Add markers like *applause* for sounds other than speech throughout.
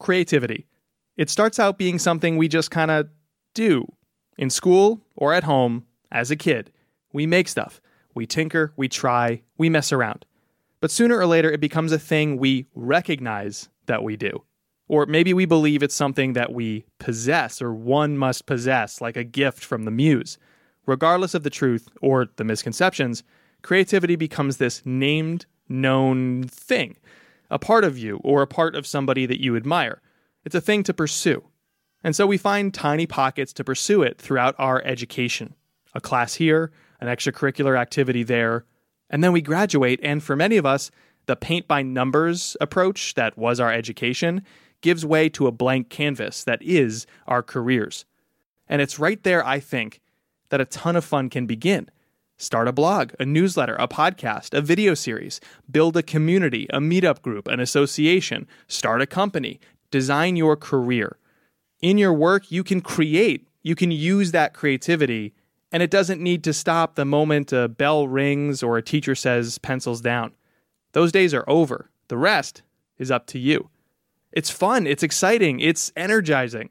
creativity. It starts out being something we just kind of do in school or at home as a kid. We make stuff, we tinker, we try, we mess around. But sooner or later, it becomes a thing we recognize that we do. Or maybe we believe it's something that we possess or one must possess, like a gift from the muse. Regardless of the truth or the misconceptions, creativity becomes this named, known thing, a part of you or a part of somebody that you admire. It's a thing to pursue. And so we find tiny pockets to pursue it throughout our education a class here, an extracurricular activity there, and then we graduate. And for many of us, the paint by numbers approach that was our education gives way to a blank canvas that is our careers. And it's right there, I think, that a ton of fun can begin. Start a blog, a newsletter, a podcast, a video series, build a community, a meetup group, an association, start a company, design your career. In your work, you can create, you can use that creativity, and it doesn't need to stop the moment a bell rings or a teacher says pencils down. Those days are over. The rest is up to you. It's fun, it's exciting, it's energizing.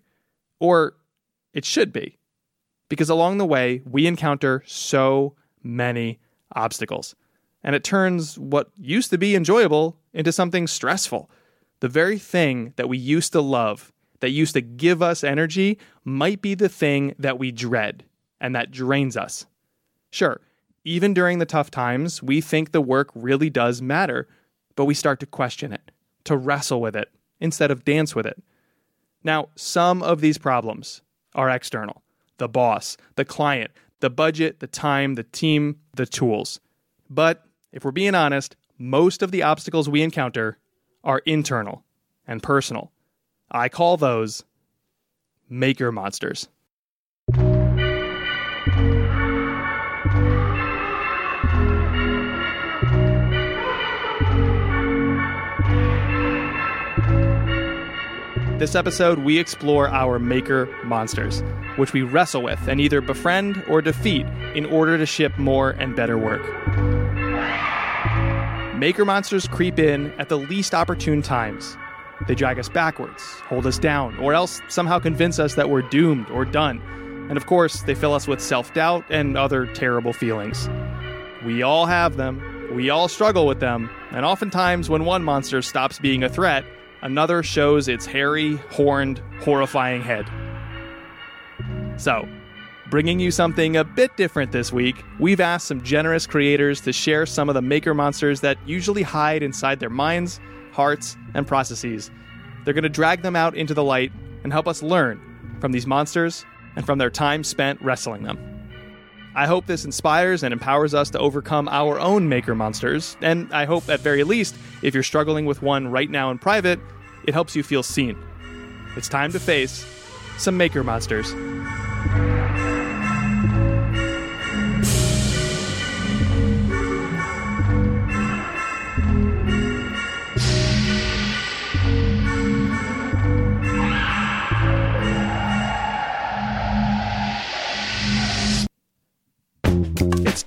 Or it should be. Because along the way, we encounter so many obstacles. And it turns what used to be enjoyable into something stressful. The very thing that we used to love, that used to give us energy, might be the thing that we dread and that drains us. Sure, even during the tough times, we think the work really does matter, but we start to question it, to wrestle with it, instead of dance with it. Now, some of these problems are external the boss, the client, the budget, the time, the team, the tools. But if we're being honest, most of the obstacles we encounter are internal and personal. I call those maker monsters. This episode, we explore our maker monsters, which we wrestle with and either befriend or defeat in order to ship more and better work. Maker monsters creep in at the least opportune times. They drag us backwards, hold us down, or else somehow convince us that we're doomed or done. And of course, they fill us with self doubt and other terrible feelings. We all have them, we all struggle with them, and oftentimes when one monster stops being a threat, another shows its hairy, horned, horrifying head. So, bringing you something a bit different this week, we've asked some generous creators to share some of the maker monsters that usually hide inside their minds, hearts, and processes. They're going to drag them out into the light and help us learn from these monsters and from their time spent wrestling them. I hope this inspires and empowers us to overcome our own maker monsters, and I hope at very least, if you're struggling with one right now in private, it helps you feel seen. It's time to face some maker monsters.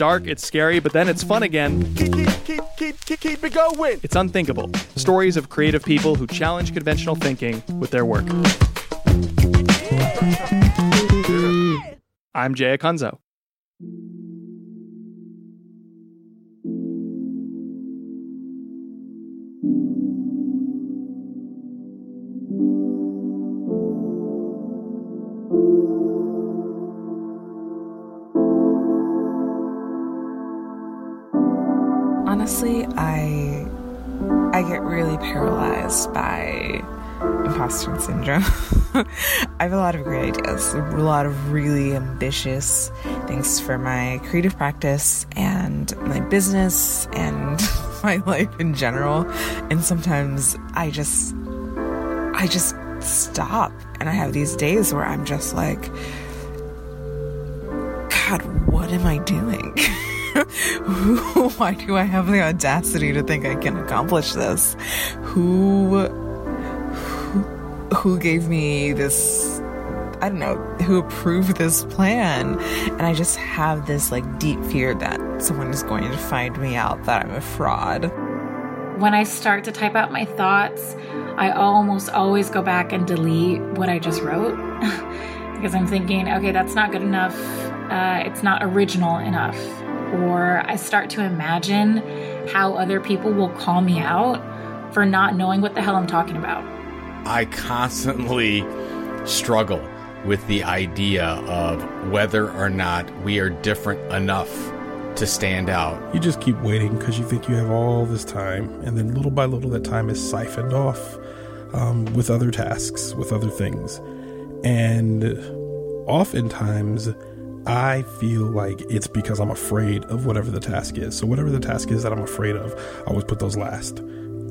Dark, it's scary, but then it's fun again. Keep, keep, keep, keep, keep it going. It's unthinkable. Stories of creative people who challenge conventional thinking with their work. I'm Jay Acunzo. Honestly, I I get really paralyzed by imposter syndrome. *laughs* I have a lot of great ideas, a lot of really ambitious things for my creative practice and my business and *laughs* my life in general. And sometimes I just I just stop and I have these days where I'm just like God, what am I doing? *laughs* *laughs* Why do I have the audacity to think I can accomplish this? Who, who, who gave me this? I don't know who approved this plan, and I just have this like deep fear that someone is going to find me out that I'm a fraud. When I start to type out my thoughts, I almost always go back and delete what I just wrote *laughs* because I'm thinking, okay, that's not good enough. Uh, it's not original enough. Or I start to imagine how other people will call me out for not knowing what the hell I'm talking about. I constantly struggle with the idea of whether or not we are different enough to stand out. You just keep waiting because you think you have all this time, and then little by little, that time is siphoned off um, with other tasks, with other things. And oftentimes, I feel like it's because I'm afraid of whatever the task is. So, whatever the task is that I'm afraid of, I always put those last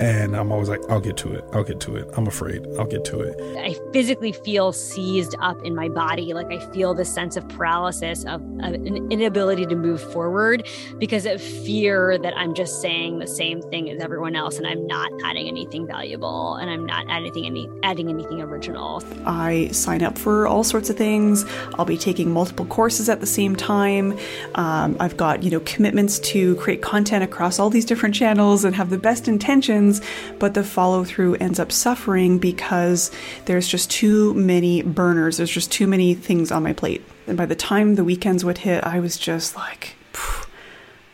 and I'm always like, I'll get to it. I'll get to it. I'm afraid. I'll get to it. I physically feel seized up in my body. Like I feel this sense of paralysis, of, of, an inability to move forward because of fear that I'm just saying the same thing as everyone else and I'm not adding anything valuable and I'm not adding any adding anything original. I sign up for all sorts of things. I'll be taking multiple courses at the same time. Um, I've got you know commitments to create content across all these different channels and have the best intentions but the follow through ends up suffering because there's just too many burners. There's just too many things on my plate. And by the time the weekends would hit, I was just like,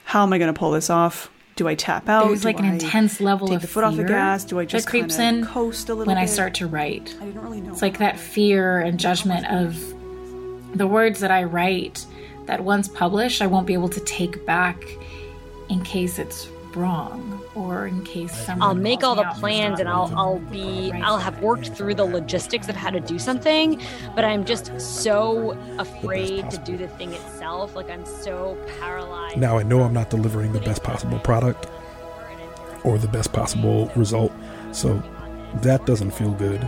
how am I going to pull this off? Do I tap out? There's like Do an I intense level of. take of the foot off the gas? Do I just that creeps in coast a little when I start to write. I didn't really know. It's like that fear and judgment of the words that I write that once published, I won't be able to take back in case it's wrong or in case someone I'll make all the plans and I'll I'll be I'll have worked through the logistics of how to do something, but I'm just so afraid to do the thing itself. Like I'm so paralyzed. Now I know I'm not delivering the best possible product or the best possible result, so that doesn't feel good.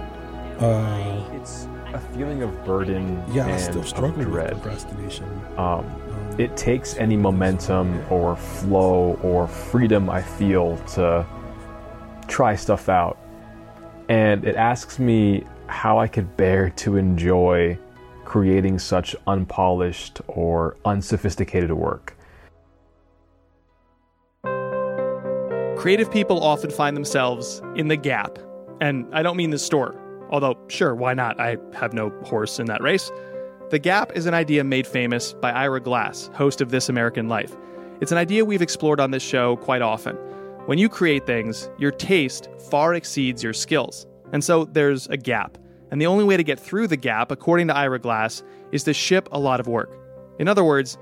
Uh, It's a feeling of burden yeah, I and still of struggle with procrastination. Um, it takes any momentum or flow or freedom I feel to try stuff out. And it asks me how I could bear to enjoy creating such unpolished or unsophisticated work. Creative people often find themselves in the gap. And I don't mean the store, although, sure, why not? I have no horse in that race. The gap is an idea made famous by Ira Glass, host of This American Life. It's an idea we've explored on this show quite often. When you create things, your taste far exceeds your skills. And so there's a gap. And the only way to get through the gap, according to Ira Glass, is to ship a lot of work. In other words,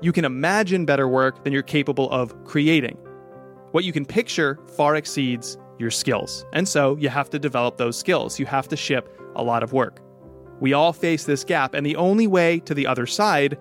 you can imagine better work than you're capable of creating. What you can picture far exceeds your skills. And so you have to develop those skills. You have to ship a lot of work. We all face this gap, and the only way to the other side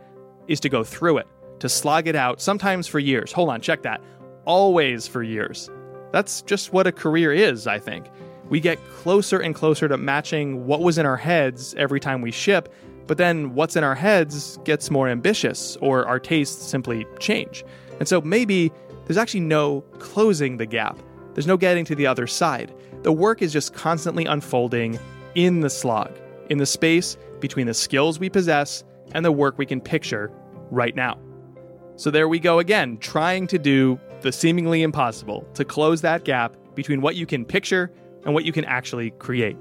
is to go through it, to slog it out, sometimes for years. Hold on, check that. Always for years. That's just what a career is, I think. We get closer and closer to matching what was in our heads every time we ship, but then what's in our heads gets more ambitious, or our tastes simply change. And so maybe there's actually no closing the gap. There's no getting to the other side. The work is just constantly unfolding in the slog, in the space between the skills we possess and the work we can picture right now. So there we go again, trying to do the seemingly impossible to close that gap between what you can picture and what you can actually create.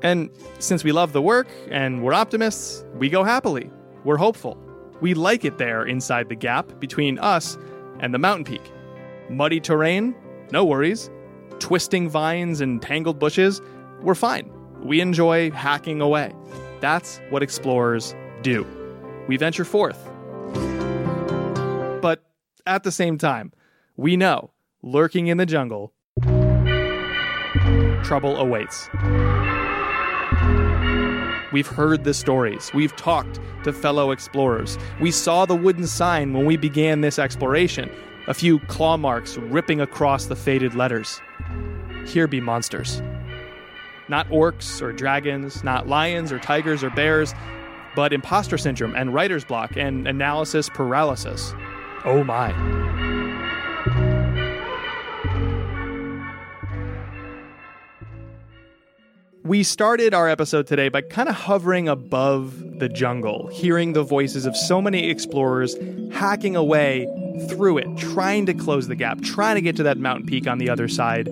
And since we love the work and we're optimists, we go happily. We're hopeful. We like it there inside the gap between us and the mountain peak. Muddy terrain? No worries. Twisting vines and tangled bushes? We're fine. We enjoy hacking away. That's what explorers do. We venture forth. But at the same time, we know, lurking in the jungle, trouble awaits. We've heard the stories. We've talked to fellow explorers. We saw the wooden sign when we began this exploration, a few claw marks ripping across the faded letters. Here be monsters. Not orcs or dragons, not lions or tigers or bears, but imposter syndrome and writer's block and analysis paralysis. Oh my. We started our episode today by kind of hovering above the jungle, hearing the voices of so many explorers hacking away through it, trying to close the gap, trying to get to that mountain peak on the other side,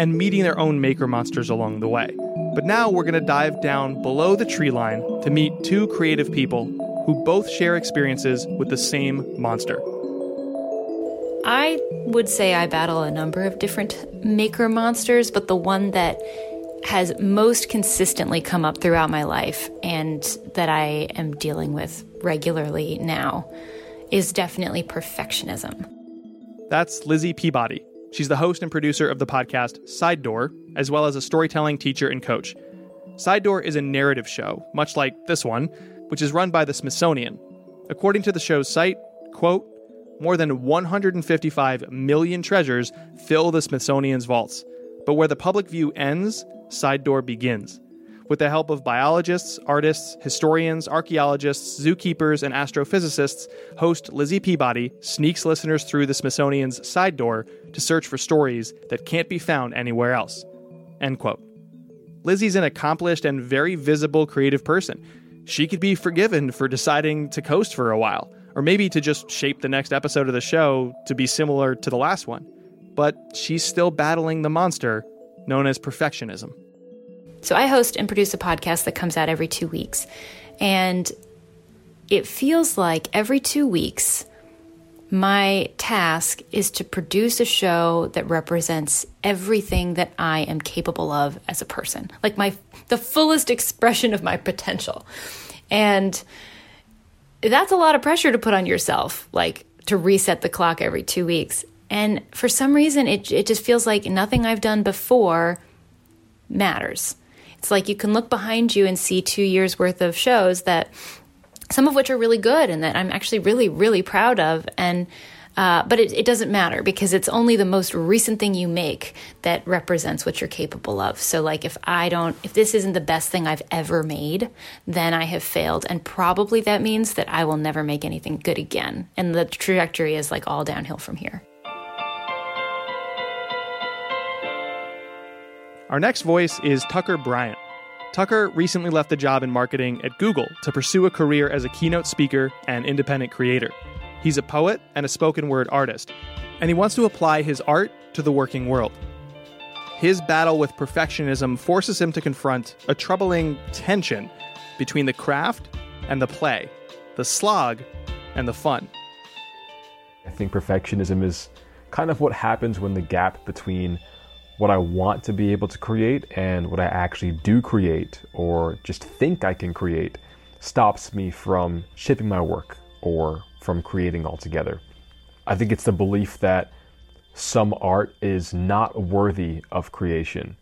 and meeting their own maker monsters along the way. But now we're going to dive down below the tree line to meet two creative people who both share experiences with the same monster. I would say I battle a number of different maker monsters, but the one that has most consistently come up throughout my life and that I am dealing with regularly now is definitely perfectionism. That's Lizzie Peabody. She's the host and producer of the podcast Side Door, as well as a storytelling teacher and coach. Side Door is a narrative show, much like this one, which is run by the Smithsonian. According to the show's site, quote, more than 155 million treasures fill the Smithsonian's vaults. But where the public view ends, Side Door begins. With the help of biologists, artists, historians, archaeologists, zookeepers, and astrophysicists, host Lizzie Peabody sneaks listeners through the Smithsonian's side door to search for stories that can't be found anywhere else. End quote. Lizzie's an accomplished and very visible creative person. She could be forgiven for deciding to coast for a while, or maybe to just shape the next episode of the show to be similar to the last one. But she's still battling the monster known as perfectionism. So I host and produce a podcast that comes out every two weeks. And it feels like every two weeks, my task is to produce a show that represents everything that I am capable of as a person, like my the fullest expression of my potential. And that's a lot of pressure to put on yourself, like to reset the clock every 2 weeks. And for some reason it it just feels like nothing I've done before matters. It's like you can look behind you and see 2 years worth of shows that some of which are really good and that I'm actually really, really proud of. And uh, but it, it doesn't matter because it's only the most recent thing you make that represents what you're capable of. So, like, if I don't, if this isn't the best thing I've ever made, then I have failed. And probably that means that I will never make anything good again. And the trajectory is like all downhill from here. Our next voice is Tucker Bryant. Tucker recently left a job in marketing at Google to pursue a career as a keynote speaker and independent creator. He's a poet and a spoken word artist, and he wants to apply his art to the working world. His battle with perfectionism forces him to confront a troubling tension between the craft and the play, the slog and the fun. I think perfectionism is kind of what happens when the gap between what I want to be able to create and what I actually do create or just think I can create stops me from shipping my work or from creating altogether. I think it's the belief that some art is not worthy of creation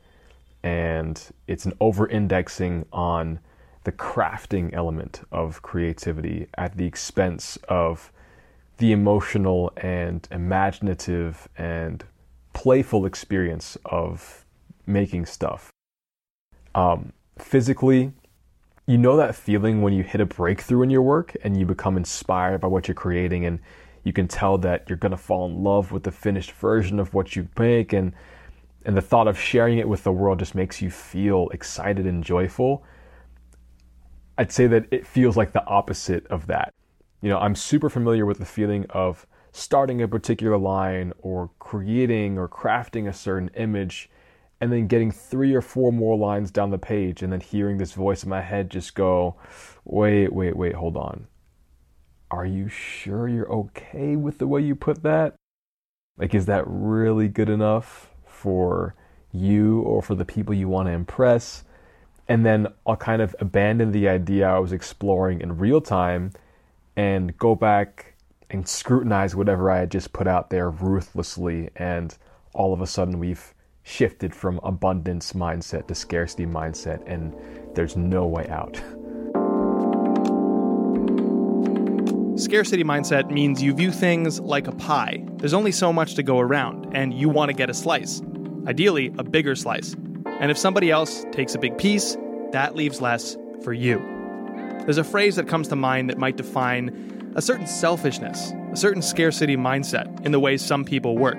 and it's an over indexing on the crafting element of creativity at the expense of the emotional and imaginative and playful experience of making stuff. Um, physically, you know that feeling when you hit a breakthrough in your work and you become inspired by what you're creating, and you can tell that you're going to fall in love with the finished version of what you make, and and the thought of sharing it with the world just makes you feel excited and joyful. I'd say that it feels like the opposite of that. You know, I'm super familiar with the feeling of starting a particular line or creating or crafting a certain image and then getting three or four more lines down the page and then hearing this voice in my head just go, wait, wait, wait, hold on. Are you sure you're okay with the way you put that? Like, is that really good enough for you or for the people you want to impress? And then I'll kind of abandon the idea I was exploring in real time and go back and scrutinize whatever I had just put out there ruthlessly. And all of a sudden, we've shifted from abundance mindset to scarcity mindset, and there's no way out. Scarcity mindset means you view things like a pie. There's only so much to go around, and you want to get a slice. Ideally, a bigger slice. And if somebody else takes a big piece, that leaves less for you. There's a phrase that comes to mind that might define a certain selfishness, a certain scarcity mindset in the way some people work.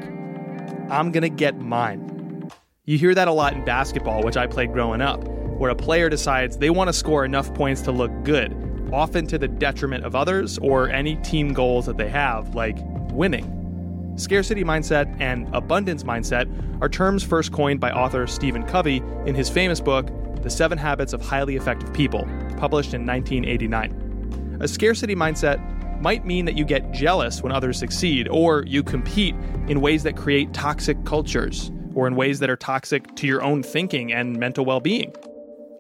I'm going to get mine. You hear that a lot in basketball, which I played growing up, where a player decides they want to score enough points to look good, often to the detriment of others or any team goals that they have, like winning. Scarcity mindset and abundance mindset are terms first coined by author Stephen Covey in his famous book, The Seven Habits of Highly Effective People, published in 1989. A scarcity mindset might mean that you get jealous when others succeed, or you compete in ways that create toxic cultures, or in ways that are toxic to your own thinking and mental well being.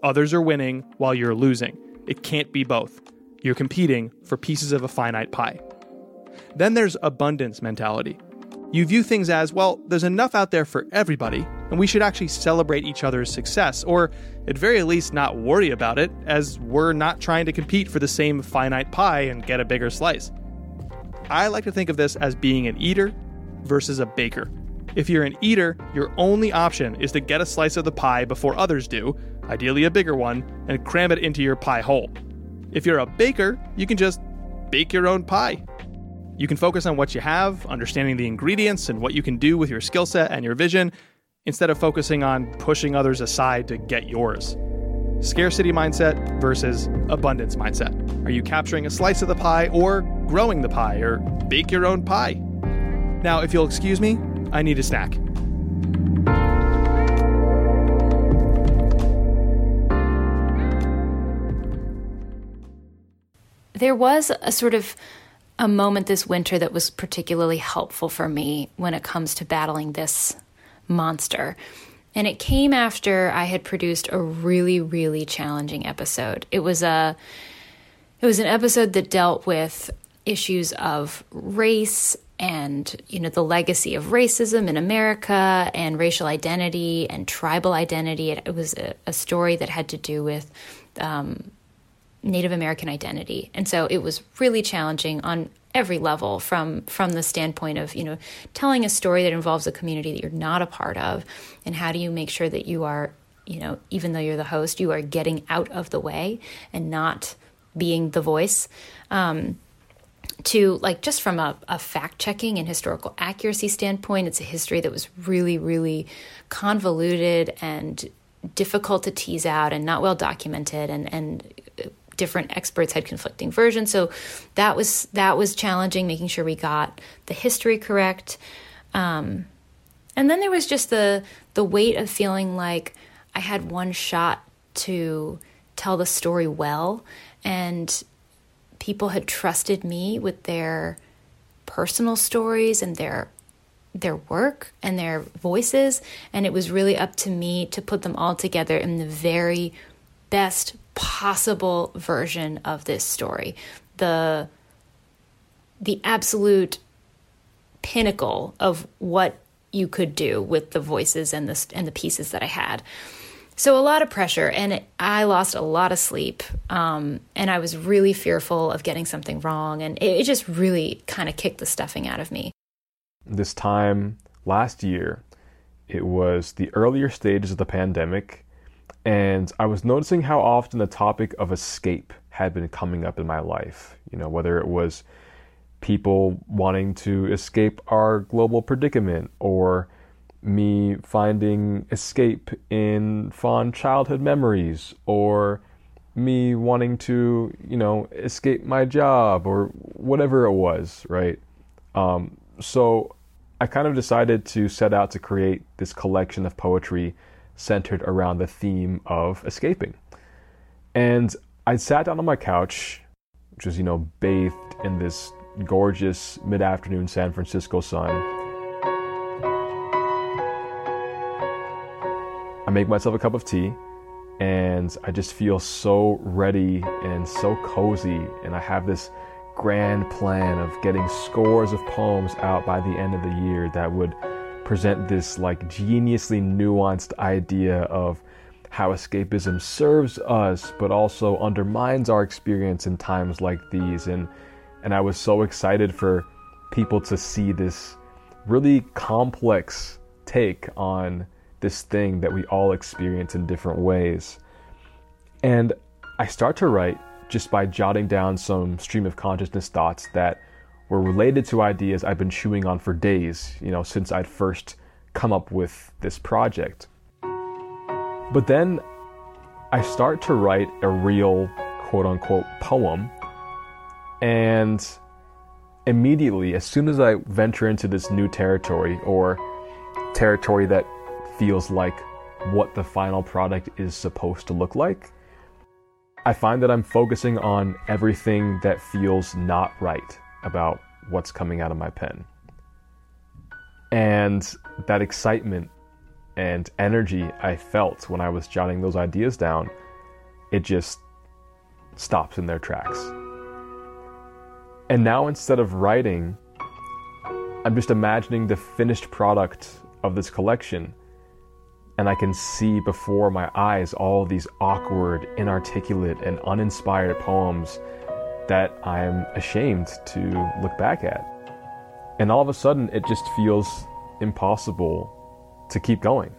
Others are winning while you're losing. It can't be both. You're competing for pieces of a finite pie. Then there's abundance mentality. You view things as, well, there's enough out there for everybody, and we should actually celebrate each other's success, or at very least not worry about it, as we're not trying to compete for the same finite pie and get a bigger slice. I like to think of this as being an eater versus a baker. If you're an eater, your only option is to get a slice of the pie before others do, ideally a bigger one, and cram it into your pie hole. If you're a baker, you can just bake your own pie. You can focus on what you have, understanding the ingredients and what you can do with your skill set and your vision, instead of focusing on pushing others aside to get yours. Scarcity mindset versus abundance mindset. Are you capturing a slice of the pie or growing the pie or bake your own pie? Now, if you'll excuse me, I need a snack. There was a sort of a moment this winter that was particularly helpful for me when it comes to battling this monster. And it came after I had produced a really, really challenging episode. It was a it was an episode that dealt with issues of race and you know the legacy of racism in America and racial identity and tribal identity. It, it was a, a, story that had to do with um, Native American identity, and so it was really challenging on every level from from the standpoint of you know telling a story that involves a community that you're not a part of, and how do you make sure that you are you know even though you're the host, you are getting out of the way and not being the voice. Um, to like just from a, a fact checking and historical accuracy standpoint, it's a history that was really, really convoluted and difficult to tease out and not well documented and and different experts had conflicting versions. So that was that was challenging making sure we got the history correct. Um, and then there was just the the weight of feeling like i had one shot to tell the story well and people had trusted me with their personal stories and their their work and their voices. And it was really up to me to put them all together in the very best possible version of this story the the absolute pinnacle of what you could do with the voices and the and the pieces that I had so a lot of pressure, and I lost a lot of sleep, um, and I was really fearful of getting something wrong, and it, it just really kind of kicked the stuffing out of me. This time last year, it was the earlier stages of the pandemic, and I was noticing how often the topic of escape had been coming up in my life. You know, whether it was people wanting to escape our global predicament or me finding escape in fond childhood memories or me wanting to, you know, escape my job or whatever it was, right? Um, so I kind of decided to set out to create this collection of poetry centered around the theme of escaping. And I sat down on my couch, which was, you know, bathed in this gorgeous mid afternoon San Francisco sun I make myself a cup of tea and I just feel so ready and so cozy. And I have this grand plan of getting scores of poems out by the end of the year that would present this like geniusly nuanced idea of how escapism serves us but also undermines our experience in times like these and and I was so excited for people to see this really complex take on this thing that we all experience in different ways. And I start to write just by jotting down some stream of consciousness thoughts that were related to ideas I've been chewing on for days, you know, since I'd first come up with this project. But then I start to write a real quote unquote poem. And immediately, as soon as I venture into this new territory or territory that feels like what the final product is supposed to look like, I find that I'm focusing on everything that feels not right about what's coming out of my pen. And that excitement and energy I felt when I was jotting those ideas down, it just stops in their tracks. And now instead of writing, I'm just imagining the finished product of this collection. And I can see before my eyes all these awkward, inarticulate, and uninspired poems that I'm ashamed to look back at. And all of a sudden, it just feels impossible to keep going.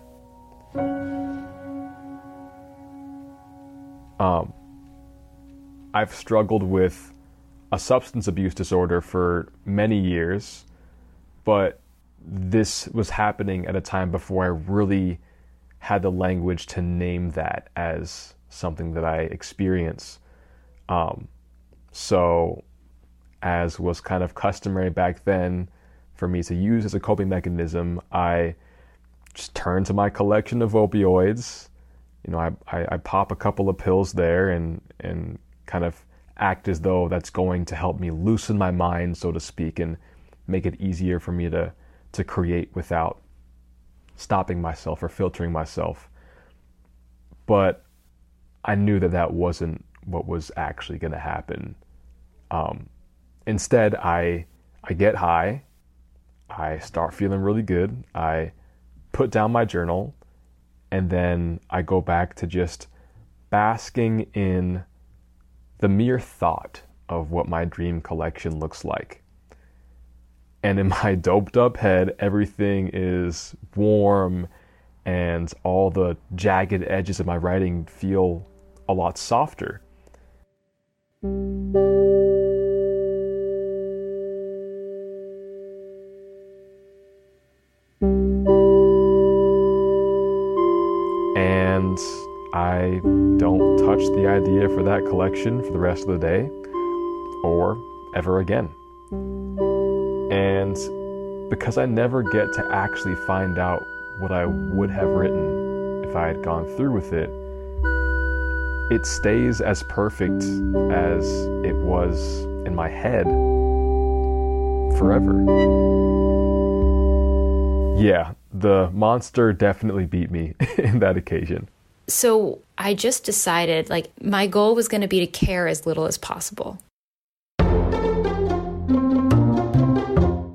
Um, I've struggled with a substance abuse disorder for many years, but this was happening at a time before I really had the language to name that as something that I experience. Um, so, as was kind of customary back then for me to use as a coping mechanism, I just turned to my collection of opioids. You know, I, I, I pop a couple of pills there and, and kind of act as though that's going to help me loosen my mind, so to speak, and make it easier for me to, to create without stopping myself or filtering myself. But I knew that that wasn't what was actually going to happen. Um, instead, I I get high, I start feeling really good, I put down my journal, and then I go back to just basking in the mere thought of what my dream collection looks like. And in my *laughs* doped up head, everything is warm and all the jagged edges of my writing feel a lot softer. And I don't touch the idea for that collection for the rest of the day or ever again. And because I never get to actually find out what I would have written if I had gone through with it, it stays as perfect as it was in my head forever. Yeah, the monster definitely beat me *laughs* in that occasion. So I just decided like my goal was going to be to care as little as possible.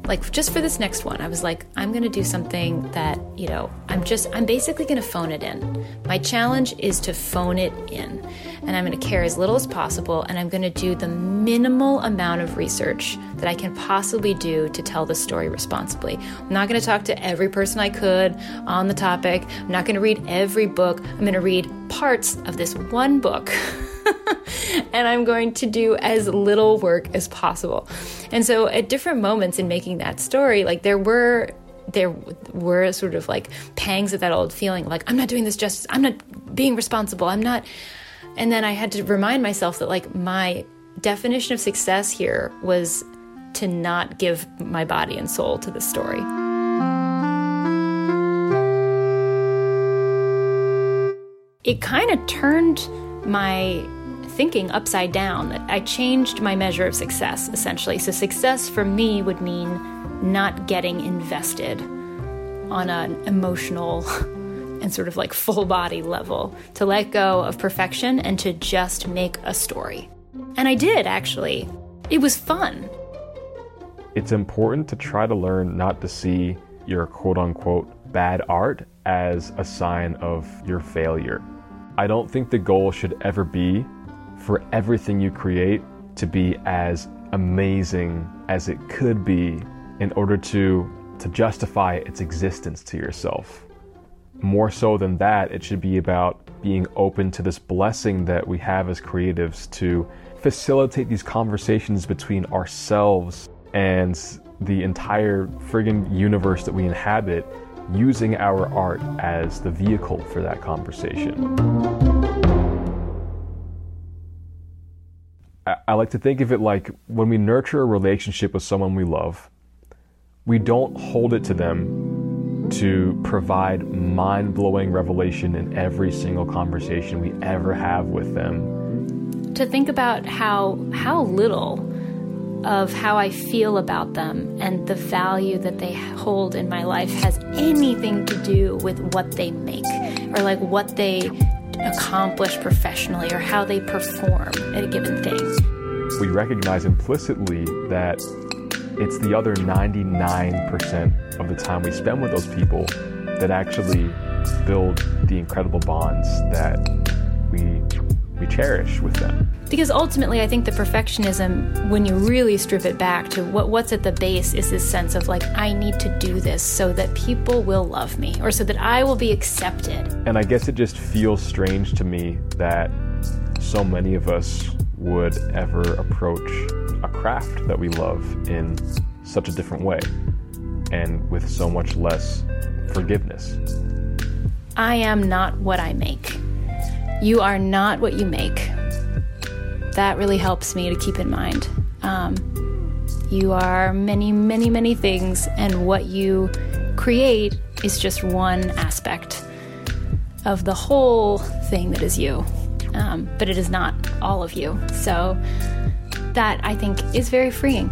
Like just for this next one, I was like, I'm going to do something that, you know, I'm just, I'm basically going to phone it in. My challenge is to phone it in. And I'm going to care as little as possible. And I'm going to do the minimal amount of research that I can possibly do to tell the story responsibly. I'm not going to talk to every person I could on the topic. I'm not going to read every book. I'm going to read parts of this one book. *laughs* *laughs* and I'm going to do as little work as possible. And so at different moments in making that story, like there were there were sort of like pangs of that old feeling like I'm not doing this justice. I'm not being responsible. I'm not and then I had to remind myself that like my definition of success here was to not give my body and soul to the story. It kind of turned my thinking upside down. That I changed my measure of success, essentially. So, success for me would mean not getting invested on an emotional *laughs* and sort of like full body level, to let go of perfection and to just make a story. And I did, actually. It was fun. It's important to try to learn not to see your quote unquote bad art as a sign of your failure. I don't think the goal should ever be for everything you create to be as amazing as it could be in order to to justify its existence to yourself. More so than that, it should be about being open to this blessing that we have as creatives to facilitate these conversations between ourselves and the entire friggin' universe that we inhabit using our art as the vehicle for that conversation. I, like to think of it like when we nurture a relationship with someone we love, we don't hold it to them to provide mind blowing revelation in every single conversation we ever have with them. To think about how how little of how I feel about them and the value that they hold in my life has anything to do with what they make or like what they accomplish professionally or how they perform at a given thing. We recognize implicitly that it's the other 99% of the time we spend with those people that actually build the incredible bonds that we we cherish with them. Because ultimately, I think the perfectionism, when you really strip it back to what, what's at the base, is this sense of like, I need to do this so that people will love me or so that I will be accepted. And I guess it just feels strange to me that so many of us would ever approach a craft that we love in such a different way and with so much less forgiveness. I am not what I make. You are not what you make. That really helps me to keep in mind. Um, you are many, many, many things, and what you create is just one aspect of the whole thing that is you. Um, but it is not all of you. So that I think is very freeing.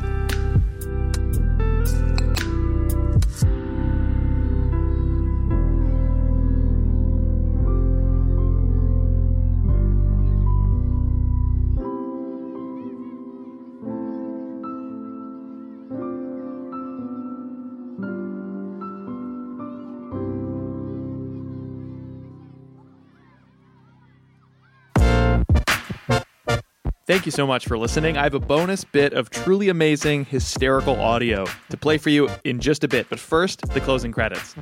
Thank you so much for listening. I have a bonus bit of truly amazing, hysterical audio to play for you in just a bit. But first, the closing credits.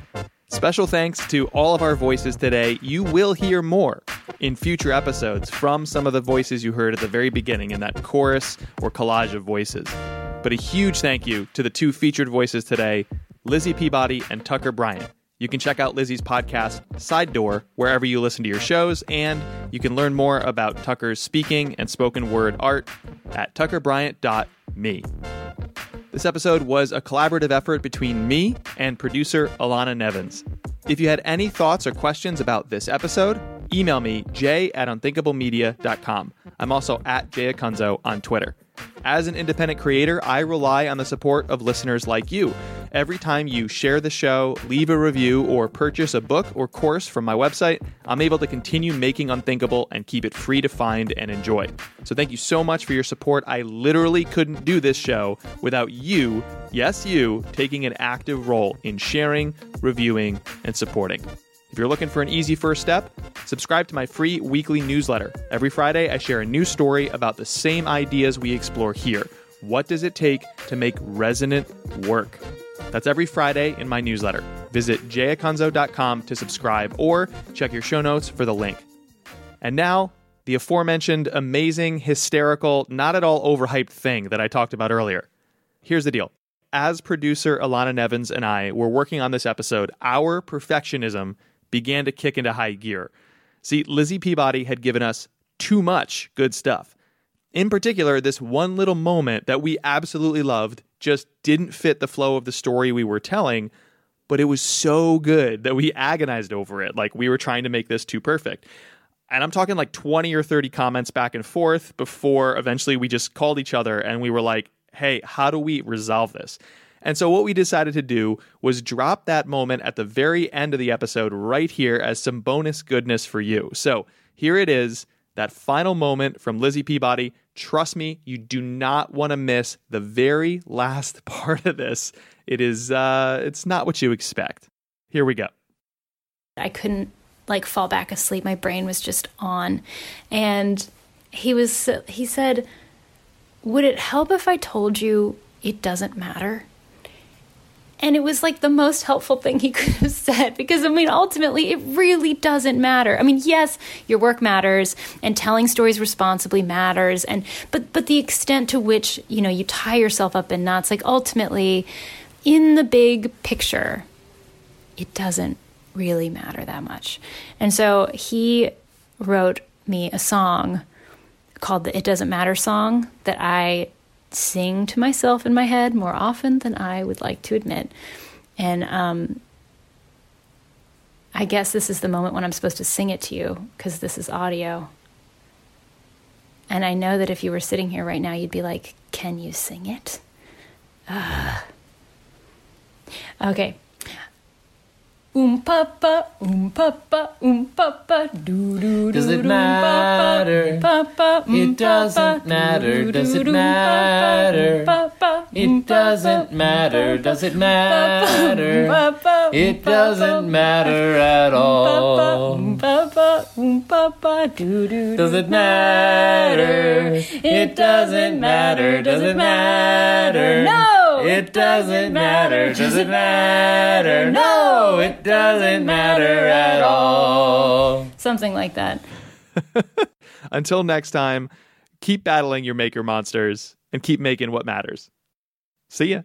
Special thanks to all of our voices today. You will hear more in future episodes from some of the voices you heard at the very beginning in that chorus or collage of voices. But a huge thank you to the two featured voices today, Lizzie Peabody and Tucker Bryant. You can check out Lizzie's podcast, Side Door, wherever you listen to your shows, and you can learn more about Tucker's speaking and spoken word art at tuckerbryant.me. This episode was a collaborative effort between me and producer Alana Nevins. If you had any thoughts or questions about this episode, email me, jay at unthinkablemedia.com. I'm also at Jay Acunzo on Twitter. As an independent creator, I rely on the support of listeners like you. Every time you share the show, leave a review, or purchase a book or course from my website, I'm able to continue making Unthinkable and keep it free to find and enjoy. So thank you so much for your support. I literally couldn't do this show without you, yes, you, taking an active role in sharing, reviewing, and supporting. If you're looking for an easy first step, subscribe to my free weekly newsletter. Every Friday, I share a new story about the same ideas we explore here. What does it take to make resonant work? That's every Friday in my newsletter. Visit jayacunzo.com to subscribe or check your show notes for the link. And now, the aforementioned amazing, hysterical, not at all overhyped thing that I talked about earlier. Here's the deal. As producer Alana Nevins and I were working on this episode, our perfectionism began to kick into high gear. See, Lizzie Peabody had given us too much good stuff. In particular, this one little moment that we absolutely loved just didn't fit the flow of the story we were telling, but it was so good that we agonized over it. Like we were trying to make this too perfect. And I'm talking like 20 or 30 comments back and forth before eventually we just called each other and we were like, hey, how do we resolve this? And so, what we decided to do was drop that moment at the very end of the episode right here as some bonus goodness for you. So, here it is that final moment from Lizzie Peabody. Trust me, you do not want to miss the very last *laughs* part of this. It is, uh, it's not what you expect. Here we go. I couldn't like fall back asleep. My brain was just on. And he was, he said, Would it help if I told you it doesn't matter? And it was like the most helpful thing he *laughs* could have said because I mean, ultimately, it really doesn't matter. I mean, yes, your work matters and telling stories responsibly matters. And, but, but the extent to which, you know, you tie yourself up in knots, like ultimately, in the big picture, it doesn't really matter that much. And so he wrote me a song called the It Doesn't Matter song that I sing to myself in my head more often than I would like to admit. And um, I guess this is the moment when I'm supposed to sing it to you because this is audio. And I know that if you were sitting here right now, you'd be like, Can you sing it? Ugh. Okay. Um papa, um papa, um papa, doo doo Does it matter? papa, um It doesn't matter. Does it matter? papa, um It doesn't matter. Does it matter? papa, It doesn't matter at all. um papa, um papa, doo doo Does it matter? It doesn't matter. Does it matter? No! It doesn't matter. Does it matter? No, it doesn't matter at all. Something like that. *laughs* Until next time, keep battling your maker monsters and keep making what matters. See ya.